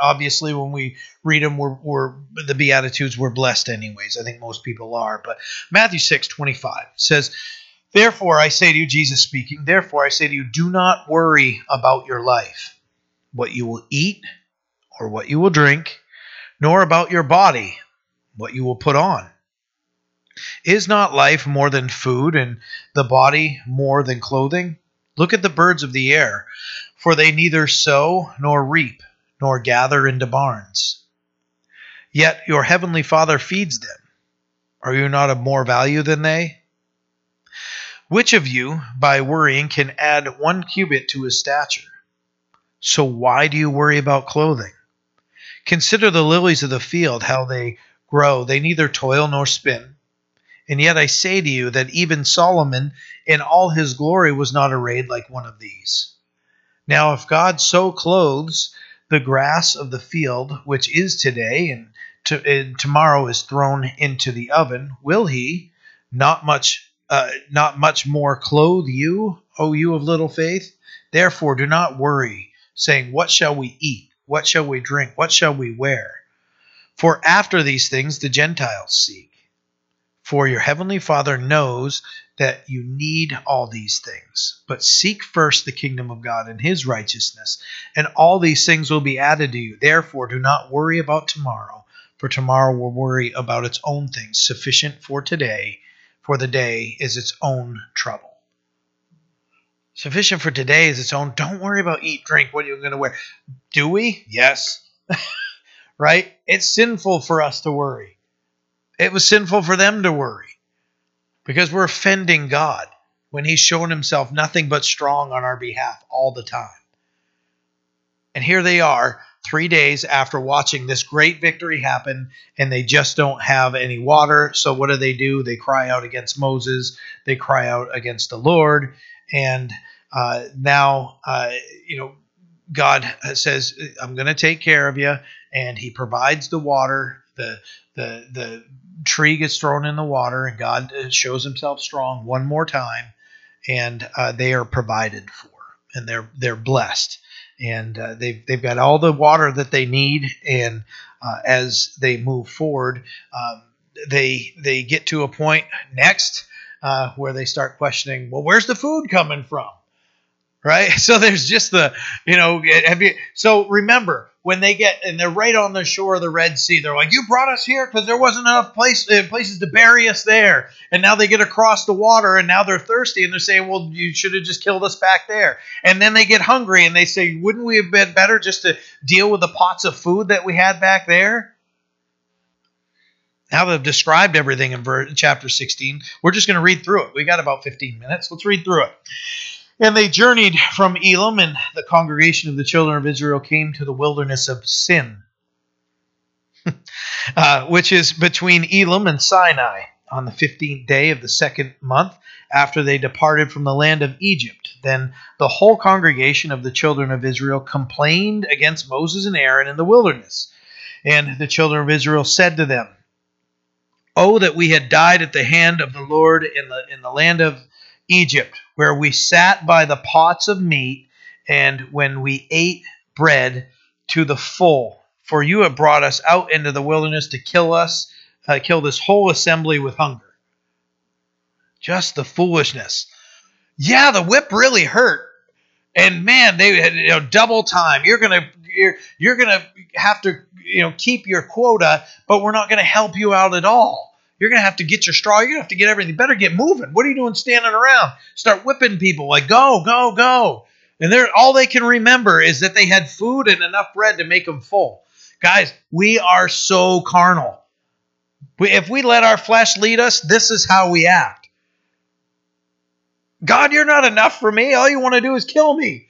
obviously, when we read them, we're, we're, the Beatitudes, we're blessed anyways. I think most people are. But Matthew 6 25 says, Therefore, I say to you, Jesus speaking, therefore, I say to you, do not worry about your life, what you will eat or what you will drink, nor about your body what you will put on. Is not life more than food, and the body more than clothing? Look at the birds of the air, for they neither sow nor reap, nor gather into barns. Yet your heavenly Father feeds them. Are you not of more value than they? Which of you, by worrying, can add one cubit to his stature? So why do you worry about clothing? Consider the lilies of the field, how they grow. They neither toil nor spin. And yet I say to you that even Solomon in all his glory was not arrayed like one of these. Now, if God so clothes the grass of the field, which is today and, to, and tomorrow is thrown into the oven, will he not much uh, not much more clothe you, O you of little faith? Therefore, do not worry, saying, What shall we eat? What shall we drink? What shall we wear? For after these things the Gentiles seek. For your heavenly Father knows that you need all these things. But seek first the kingdom of God and his righteousness, and all these things will be added to you. Therefore, do not worry about tomorrow, for tomorrow will worry about its own things. Sufficient for today, for the day is its own trouble. Sufficient for today is its own. Don't worry about eat, drink, what are you going to wear. Do we? Yes. right? It's sinful for us to worry. It was sinful for them to worry because we're offending God when He's shown Himself nothing but strong on our behalf all the time. And here they are, three days after watching this great victory happen, and they just don't have any water. So, what do they do? They cry out against Moses, they cry out against the Lord, and uh, now, uh, you know, God says, I'm going to take care of you, and He provides the water. The, the, the tree gets thrown in the water, and God uh, shows Himself strong one more time, and uh, they are provided for, and they're they're blessed and uh, they've they've got all the water that they need. And uh, as they move forward, um, they they get to a point next uh, where they start questioning, well, where's the food coming from? Right. So there's just the you know have you so remember when they get and they're right on the shore of the Red Sea, they're like, "You brought us here because there wasn't enough place uh, places to bury us there." And now they get across the water, and now they're thirsty, and they're saying, "Well, you should have just killed us back there." And then they get hungry, and they say, "Wouldn't we have been better just to deal with the pots of food that we had back there?" Now they've described everything in chapter 16. We're just going to read through it. We got about 15 minutes. Let's read through it. And they journeyed from Elim, and the congregation of the children of Israel came to the wilderness of Sin, uh, which is between Elim and Sinai, on the fifteenth day of the second month after they departed from the land of Egypt. Then the whole congregation of the children of Israel complained against Moses and Aaron in the wilderness. And the children of Israel said to them, Oh, that we had died at the hand of the Lord in the in the land of Egypt, where we sat by the pots of meat, and when we ate bread to the full. For you have brought us out into the wilderness to kill us, uh, kill this whole assembly with hunger. Just the foolishness. Yeah, the whip really hurt. And man, they had you know double time. You're gonna you're, you're gonna have to you know keep your quota, but we're not gonna help you out at all. You're going to have to get your straw. You're going to have to get everything. You better get moving. What are you doing standing around? Start whipping people like, go, go, go. And they're, all they can remember is that they had food and enough bread to make them full. Guys, we are so carnal. We, if we let our flesh lead us, this is how we act. God, you're not enough for me. All you want to do is kill me.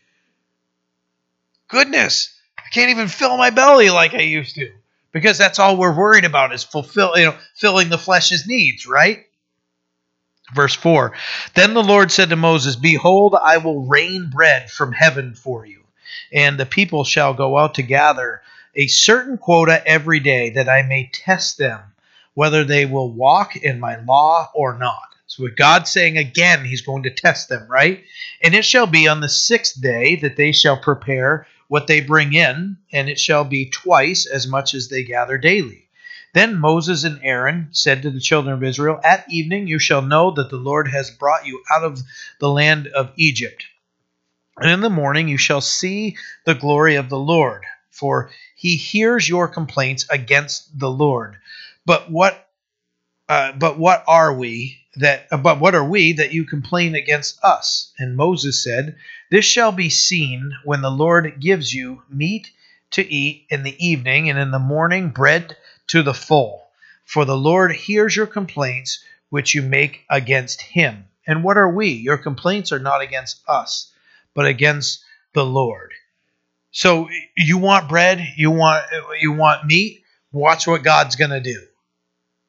Goodness, I can't even fill my belly like I used to because that's all we're worried about is fulfill, you know, filling the flesh's needs, right? Verse 4 Then the Lord said to Moses, Behold, I will rain bread from heaven for you, and the people shall go out to gather a certain quota every day, that I may test them whether they will walk in my law or not. So, with God saying again, He's going to test them, right? And it shall be on the sixth day that they shall prepare what they bring in, and it shall be twice as much as they gather daily. Then Moses and Aaron said to the children of Israel, At evening you shall know that the Lord has brought you out of the land of Egypt. And in the morning you shall see the glory of the Lord, for he hears your complaints against the Lord. But what uh, but what are we that but what are we that you complain against us? And Moses said, This shall be seen when the Lord gives you meat to eat in the evening, and in the morning bread to the full. For the Lord hears your complaints which you make against him. And what are we? Your complaints are not against us, but against the Lord. So you want bread, you want you want meat, watch what God's going to do.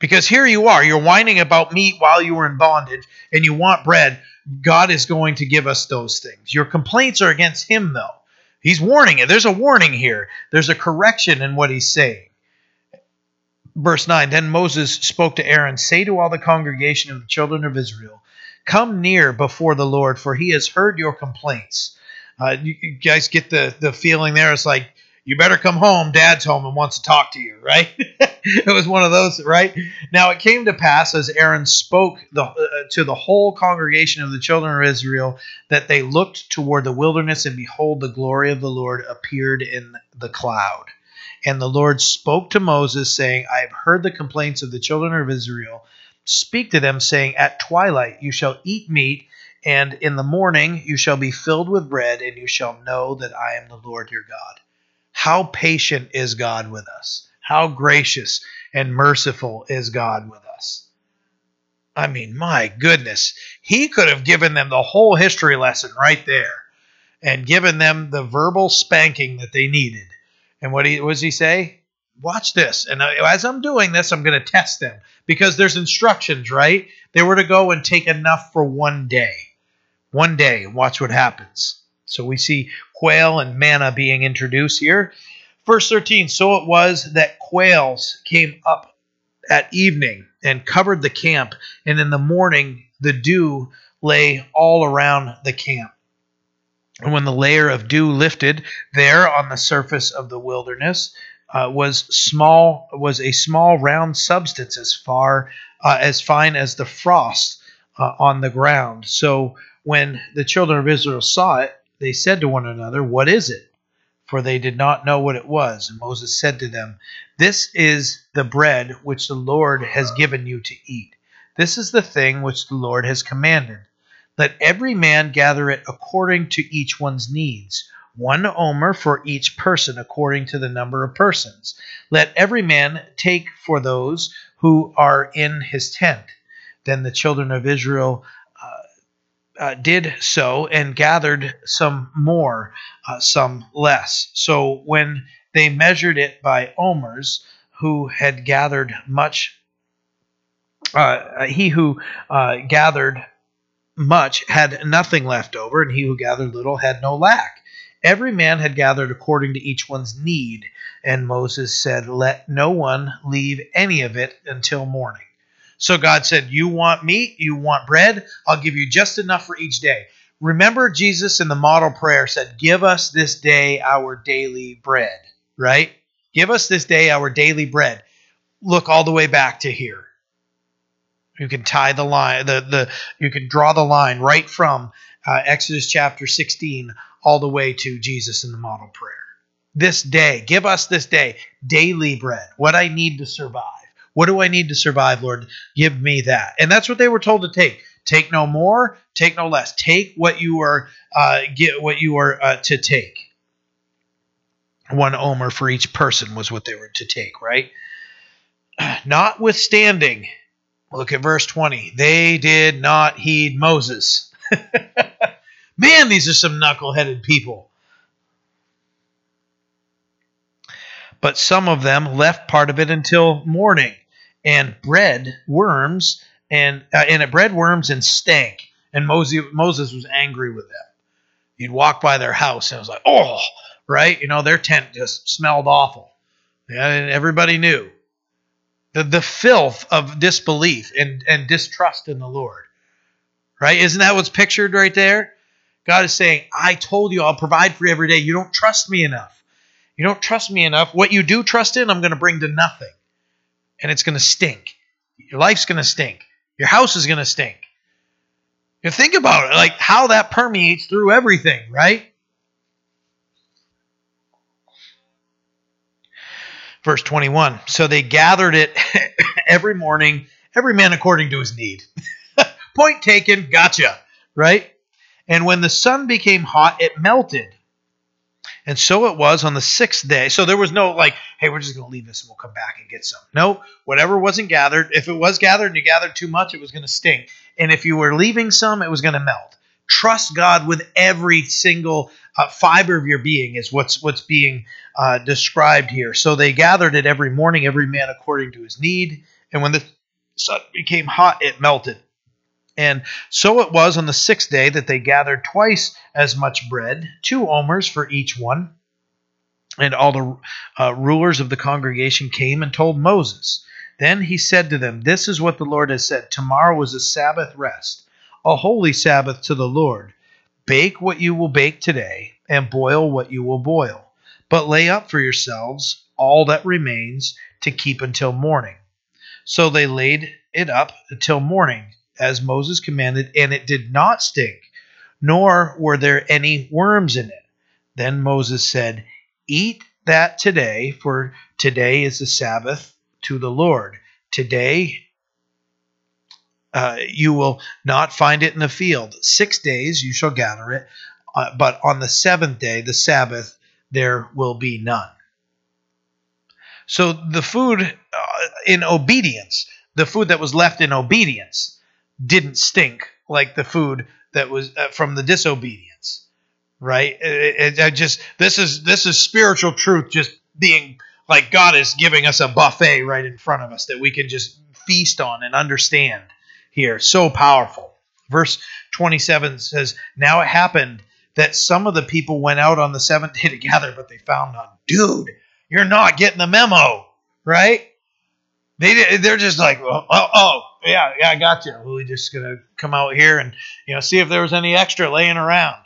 Because here you are, you're whining about meat while you were in bondage, and you want bread. God is going to give us those things. Your complaints are against Him, though. He's warning it. There's a warning here, there's a correction in what He's saying. Verse 9 Then Moses spoke to Aaron, Say to all the congregation of the children of Israel, Come near before the Lord, for He has heard your complaints. Uh, you, you guys get the, the feeling there. It's like, you better come home. Dad's home and wants to talk to you, right? it was one of those, right? Now it came to pass as Aaron spoke the, uh, to the whole congregation of the children of Israel that they looked toward the wilderness, and behold, the glory of the Lord appeared in the cloud. And the Lord spoke to Moses, saying, I have heard the complaints of the children of Israel. Speak to them, saying, At twilight you shall eat meat, and in the morning you shall be filled with bread, and you shall know that I am the Lord your God. How patient is God with us? How gracious and merciful is God with us? I mean, my goodness, he could have given them the whole history lesson right there and given them the verbal spanking that they needed. And what, he, what does he say? Watch this. And as I'm doing this, I'm going to test them because there's instructions, right? They were to go and take enough for one day. One day, watch what happens. So we see quail and manna being introduced here. Verse 13 So it was that quails came up at evening and covered the camp, and in the morning the dew lay all around the camp. And when the layer of dew lifted there on the surface of the wilderness, uh, was small was a small round substance as far uh, as fine as the frost uh, on the ground. So when the children of Israel saw it, they said to one another, "What is it?" For they did not know what it was. And Moses said to them, This is the bread which the Lord has given you to eat. This is the thing which the Lord has commanded. Let every man gather it according to each one's needs, one omer for each person according to the number of persons. Let every man take for those who are in his tent. Then the children of Israel uh, uh, did so and gathered some more, uh, some less. So when they measured it by omers, who had gathered much, uh, he who uh, gathered much had nothing left over, and he who gathered little had no lack. Every man had gathered according to each one's need, and Moses said, Let no one leave any of it until morning. So God said, You want meat, you want bread, I'll give you just enough for each day. Remember, Jesus in the model prayer said, Give us this day our daily bread, right? Give us this day our daily bread. Look all the way back to here. You can tie the line, the the you can draw the line right from uh, Exodus chapter 16 all the way to Jesus in the model prayer. This day, give us this day daily bread. What I need to survive. What do I need to survive, Lord? Give me that. And that's what they were told to take. Take no more, take no less. Take what you are uh, get what you are uh, to take. One omer for each person was what they were to take, right? Notwithstanding, Look at verse 20. They did not heed Moses. Man, these are some knuckleheaded people. But some of them left part of it until morning and bred worms and uh, and it bred worms and stank. And Moses, Moses was angry with them. He'd walk by their house and it was like, oh, right? You know, their tent just smelled awful. And everybody knew the, the filth of disbelief and, and distrust in the Lord. Right? Isn't that what's pictured right there? God is saying, I told you I'll provide for you every day. You don't trust me enough. You don't trust me enough. What you do trust in, I'm going to bring to nothing. And it's going to stink. Your life's going to stink. Your house is going to stink. You think about it, like how that permeates through everything, right? verse 21. So they gathered it every morning, every man according to his need. Point taken, gotcha, right? And when the sun became hot, it melted. And so it was on the sixth day. So there was no like, hey, we're just going to leave this and we'll come back and get some. No, whatever wasn't gathered, if it was gathered and you gathered too much, it was going to stink. And if you were leaving some, it was going to melt. Trust God with every single uh, fiber of your being is what's what's being uh, described here. So they gathered it every morning, every man according to his need, and when the sun became hot, it melted. And so it was on the sixth day that they gathered twice as much bread, two omers for each one. And all the uh, rulers of the congregation came and told Moses. Then he said to them, This is what the Lord has said Tomorrow is a Sabbath rest a holy Sabbath to the Lord. Bake what you will bake today, and boil what you will boil. But lay up for yourselves all that remains to keep until morning. So they laid it up until morning, as Moses commanded, and it did not stink, nor were there any worms in it. Then Moses said, Eat that today, for today is the Sabbath to the Lord. Today uh, you will not find it in the field. Six days you shall gather it, uh, but on the seventh day, the Sabbath, there will be none. So the food uh, in obedience, the food that was left in obedience, didn't stink like the food that was uh, from the disobedience, right? It, it, it just this is this is spiritual truth just being like God is giving us a buffet right in front of us that we can just feast on and understand here. So powerful. Verse 27 says, Now it happened that some of the people went out on the seventh day together, but they found none. Dude, you're not getting the memo, right? They, they're just like, oh, oh, oh yeah, yeah, I got you. We're just to come out here and, you know, see if there was any extra laying around.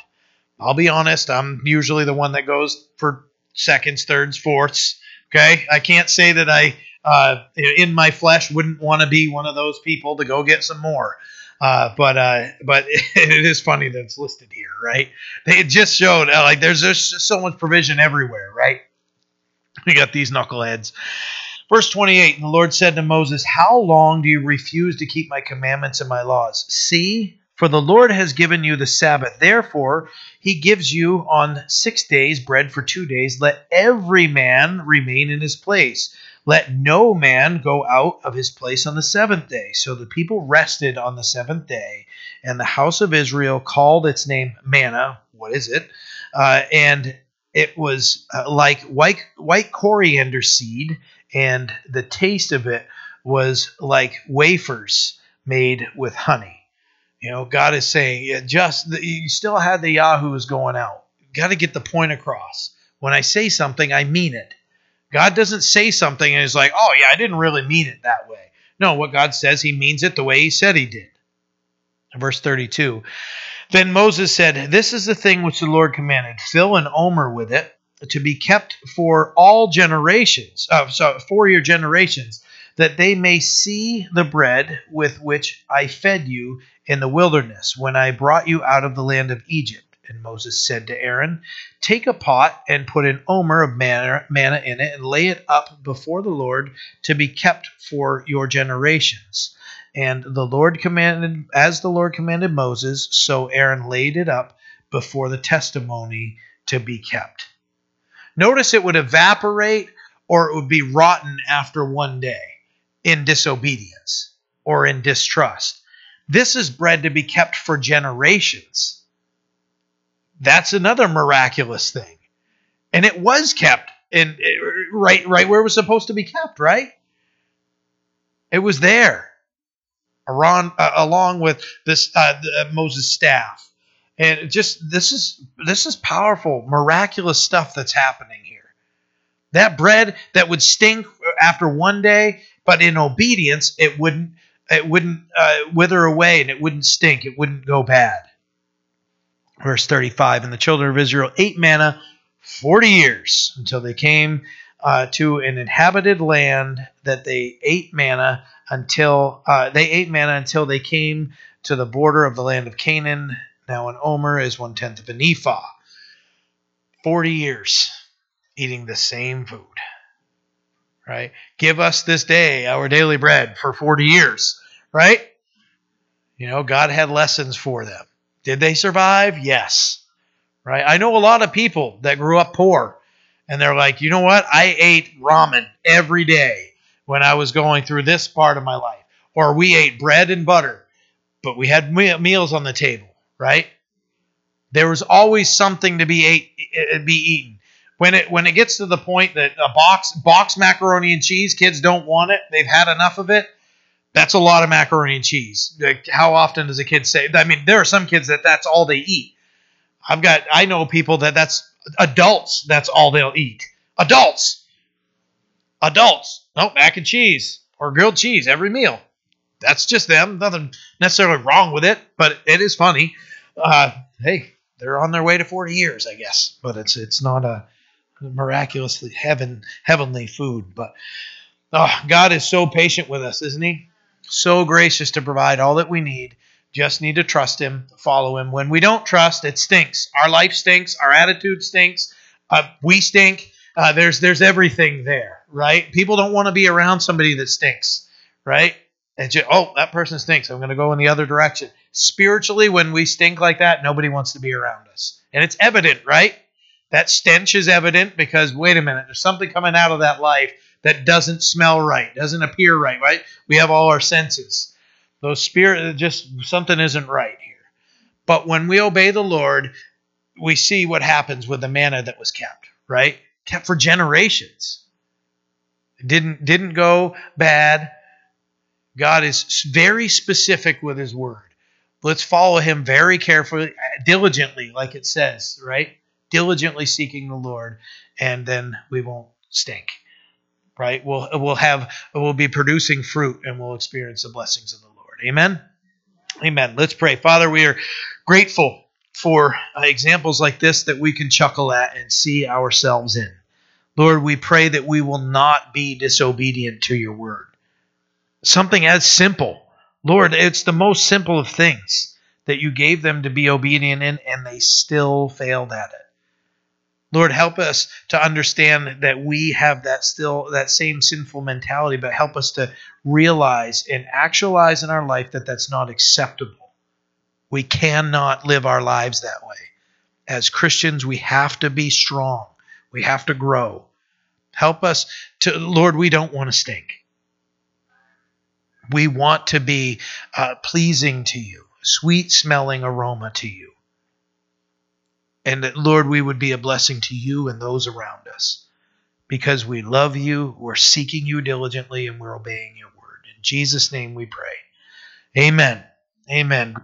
I'll be honest, I'm usually the one that goes for seconds, thirds, fourths. Okay. I can't say that I uh, in my flesh wouldn't want to be one of those people to go get some more. Uh, but uh, but it is funny that it's listed here, right? They just showed uh, like there's just so much provision everywhere, right? We got these knuckleheads. Verse 28 And the Lord said to Moses, How long do you refuse to keep my commandments and my laws? See, for the Lord has given you the Sabbath. Therefore, he gives you on six days bread for two days. Let every man remain in his place. Let no man go out of his place on the seventh day. So the people rested on the seventh day, and the house of Israel called its name manna. What is it? Uh, and it was uh, like white, white coriander seed, and the taste of it was like wafers made with honey. You know, God is saying, just you still had the yahoos going out. Got to get the point across. When I say something, I mean it. God doesn't say something and is like, oh, yeah, I didn't really mean it that way. No, what God says, he means it the way he said he did. Verse 32 Then Moses said, This is the thing which the Lord commanded fill an omer with it to be kept for all generations, uh, so for your generations, that they may see the bread with which I fed you in the wilderness when I brought you out of the land of Egypt. And Moses said to Aaron, Take a pot and put an omer of manna, manna in it and lay it up before the Lord to be kept for your generations. And the Lord commanded, as the Lord commanded Moses, so Aaron laid it up before the testimony to be kept. Notice it would evaporate or it would be rotten after one day in disobedience or in distrust. This is bread to be kept for generations. That's another miraculous thing. And it was kept in right right where it was supposed to be kept, right? It was there. Around, uh, along with this uh, the, uh, Moses staff. And just this is this is powerful, miraculous stuff that's happening here. That bread that would stink after one day, but in obedience, it wouldn't it wouldn't uh, wither away and it wouldn't stink. It wouldn't go bad. Verse 35 And the children of Israel ate manna 40 years until they came uh, to an inhabited land that they ate manna until uh, they ate manna until they came to the border of the land of Canaan. Now an omer is one tenth of an ephah. 40 years eating the same food right? Give us this day our daily bread for 40 years, right? You know, God had lessons for them. Did they survive? Yes. Right? I know a lot of people that grew up poor and they're like, you know what? I ate ramen every day when I was going through this part of my life. Or we ate bread and butter, but we had meals on the table, right? There was always something to be ate, eh, eh, be eaten. When it when it gets to the point that a box box macaroni and cheese kids don't want it they've had enough of it that's a lot of macaroni and cheese. Like how often does a kid say i mean there are some kids that that's all they eat. I've got i know people that that's adults that's all they'll eat. Adults! Adults! No mac and cheese or grilled cheese every meal that's just them nothing necessarily wrong with it but it is funny uh, hey they're on their way to 40 years i guess but it's it's not a miraculously heaven heavenly food. But oh, God is so patient with us, isn't He? So gracious to provide all that we need. Just need to trust Him, follow Him. When we don't trust, it stinks. Our life stinks. Our attitude stinks. Uh, we stink. Uh, there's there's everything there, right? People don't want to be around somebody that stinks, right? And just, oh, that person stinks. I'm going to go in the other direction. Spiritually, when we stink like that, nobody wants to be around us, and it's evident, right? That stench is evident because wait a minute, there's something coming out of that life that doesn't smell right, doesn't appear right, right? We have all our senses. Those spirit, just something isn't right here. But when we obey the Lord, we see what happens with the manna that was kept, right? Kept for generations. Didn't didn't go bad. God is very specific with his word. Let's follow him very carefully, diligently, like it says, right? Diligently seeking the Lord, and then we won't stink right? We'll we'll have we'll be producing fruit and we'll experience the blessings of the Lord. Amen. Amen. Let's pray. Father, we are grateful for uh, examples like this that we can chuckle at and see ourselves in. Lord, we pray that we will not be disobedient to your word. Something as simple. Lord, it's the most simple of things that you gave them to be obedient in, and they still failed at it. Lord, help us to understand that we have that still that same sinful mentality, but help us to realize and actualize in our life that that's not acceptable. We cannot live our lives that way. As Christians, we have to be strong. We have to grow. Help us to, Lord, we don't want to stink. We want to be uh, pleasing to you, sweet smelling aroma to you and that, Lord, we would be a blessing to you and those around us because we love you, we're seeking you diligently, and we're obeying your word. In Jesus' name we pray. Amen. Amen.